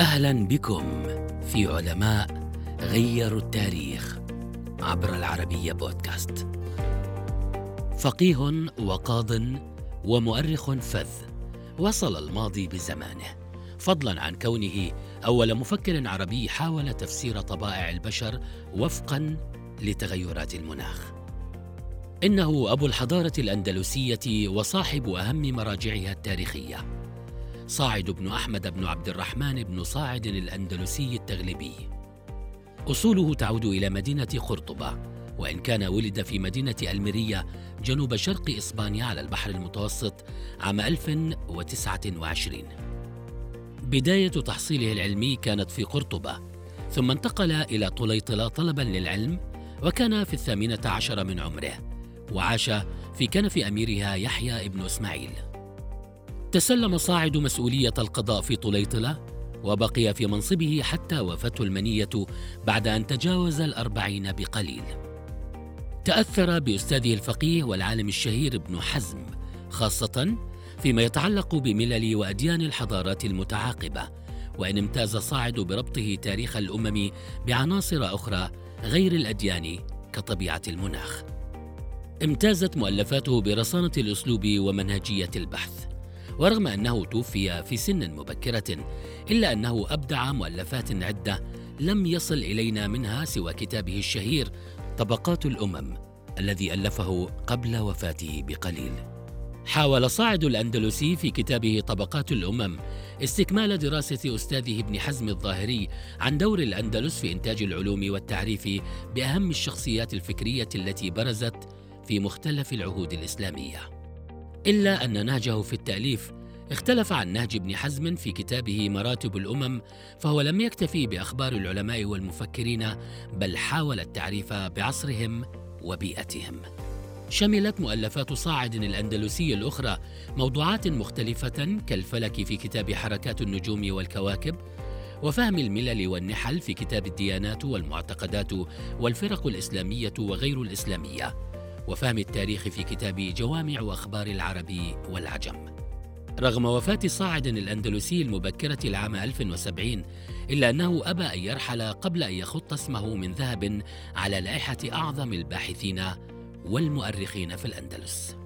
أهلا بكم في علماء غيروا التاريخ عبر العربية بودكاست. فقيه وقاض ومؤرخ فذ وصل الماضي بزمانه. فضلا عن كونه أول مفكر عربي حاول تفسير طبائع البشر وفقا لتغيرات المناخ. إنه أبو الحضارة الأندلسية وصاحب أهم مراجعها التاريخية. صاعد بن أحمد بن عبد الرحمن بن صاعد الأندلسي التغلبي. أصوله تعود إلى مدينة قرطبه وإن كان ولد في مدينة ألميرية جنوب شرق إسبانيا على البحر المتوسط عام 1029 بداية تحصيله العلمي كانت في قرطبه ثم انتقل إلى طليطلة طلبا للعلم وكان في الثامنة عشر من عمره وعاش في كنف أميرها يحيى ابن إسماعيل. تسلم صاعد مسؤولية القضاء في طليطلة وبقي في منصبه حتى وفاته المنية بعد أن تجاوز الأربعين بقليل. تأثر بأستاذه الفقيه والعالم الشهير ابن حزم خاصة فيما يتعلق بملل وأديان الحضارات المتعاقبة وإن امتاز صاعد بربطه تاريخ الأمم بعناصر أخرى غير الأديان كطبيعة المناخ. امتازت مؤلفاته برصانة الأسلوب ومنهجية البحث. ورغم أنه توفي في سن مبكرة إلا أنه أبدع مؤلفات عدة لم يصل إلينا منها سوى كتابه الشهير طبقات الأمم الذي ألفه قبل وفاته بقليل. حاول صاعد الأندلسي في كتابه طبقات الأمم استكمال دراسة أستاذه ابن حزم الظاهري عن دور الأندلس في إنتاج العلوم والتعريف بأهم الشخصيات الفكرية التي برزت في مختلف العهود الإسلامية. إلا أن نهجه في التأليف. اختلف عن نهج ابن حزم في كتابه مراتب الأمم فهو لم يكتفي بأخبار العلماء والمفكرين بل حاول التعريف بعصرهم وبيئتهم. شملت مؤلفات صاعد الاندلسي الأخرى موضوعات مختلفة كالفلك في كتاب حركات النجوم والكواكب وفهم الملل والنحل في كتاب الديانات والمعتقدات والفرق الإسلامية وغير الإسلامية. وفهم التاريخ في كتاب جوامع وأخبار العرب والعجم. رغم وفاة صاعد الأندلسي المبكرة العام 1070 إلا أنه أبى أن يرحل قبل أن يخط اسمه من ذهب على لائحة أعظم الباحثين والمؤرخين في الأندلس